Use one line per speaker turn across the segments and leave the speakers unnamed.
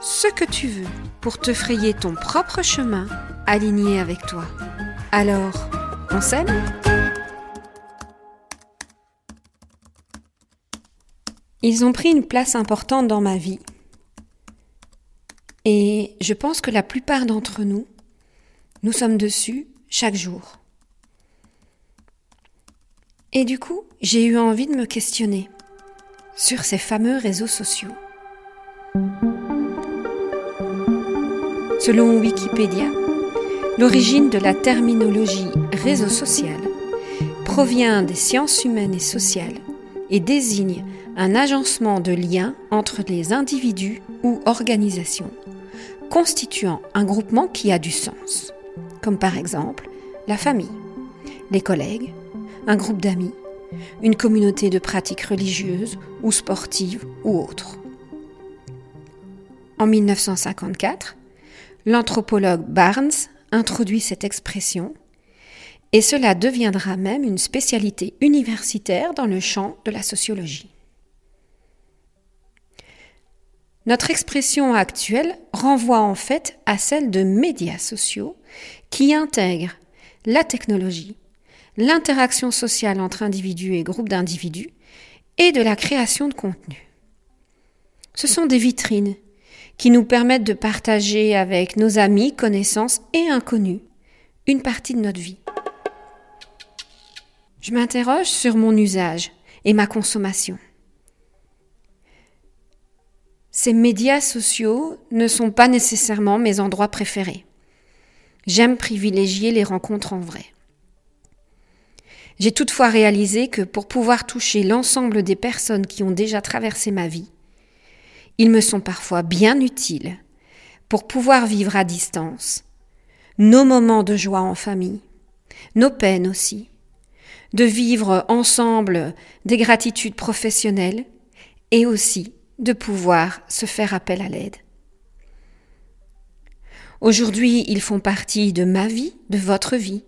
ce que tu veux pour te frayer ton propre chemin aligné avec toi. Alors, on s'aime Ils ont pris une place importante dans ma vie. Et je pense que la plupart d'entre nous, nous sommes dessus chaque jour. Et du coup, j'ai eu envie de me questionner sur ces fameux réseaux sociaux. Selon Wikipédia, l'origine de la terminologie réseau social provient des sciences humaines et sociales et désigne un agencement de liens entre les individus ou organisations, constituant un groupement qui a du sens, comme par exemple la famille, les collègues, un groupe d'amis, une communauté de pratiques religieuses ou sportives ou autres. En 1954, l'anthropologue Barnes introduit cette expression et cela deviendra même une spécialité universitaire dans le champ de la sociologie. Notre expression actuelle renvoie en fait à celle de médias sociaux qui intègrent la technologie, l'interaction sociale entre individus et groupes d'individus et de la création de contenu. Ce sont des vitrines qui nous permettent de partager avec nos amis, connaissances et inconnus une partie de notre vie. Je m'interroge sur mon usage et ma consommation. Ces médias sociaux ne sont pas nécessairement mes endroits préférés. J'aime privilégier les rencontres en vrai. J'ai toutefois réalisé que pour pouvoir toucher l'ensemble des personnes qui ont déjà traversé ma vie, ils me sont parfois bien utiles pour pouvoir vivre à distance nos moments de joie en famille, nos peines aussi, de vivre ensemble des gratitudes professionnelles et aussi de pouvoir se faire appel à l'aide. Aujourd'hui, ils font partie de ma vie, de votre vie,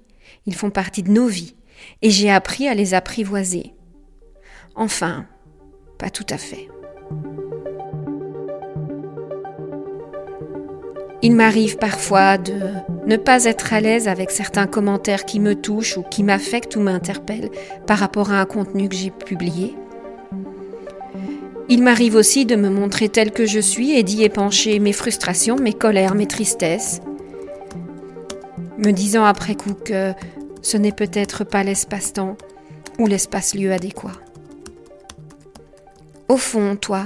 ils font partie de nos vies et j'ai appris à les apprivoiser. Enfin, pas tout à fait. Il m'arrive parfois de ne pas être à l'aise avec certains commentaires qui me touchent ou qui m'affectent ou m'interpellent par rapport à un contenu que j'ai publié. Il m'arrive aussi de me montrer tel que je suis et d'y épancher mes frustrations, mes colères, mes tristesses, me disant après coup que ce n'est peut-être pas l'espace-temps ou l'espace-lieu adéquat. Au fond, toi,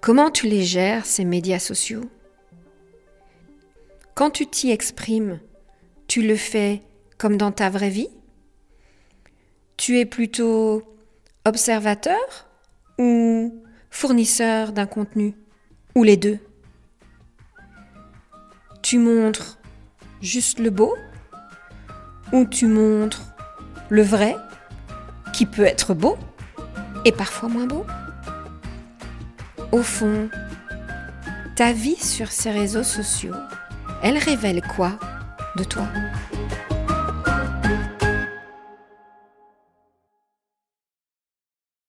comment tu les gères, ces médias sociaux? Quand tu t'y exprimes, tu le fais comme dans ta vraie vie? Tu es plutôt observateur ou fournisseur d'un contenu? Ou les deux? Tu montres juste le beau où tu montres le vrai, qui peut être beau et parfois moins beau? Au fond, ta vie sur ces réseaux sociaux, elle révèle quoi de toi?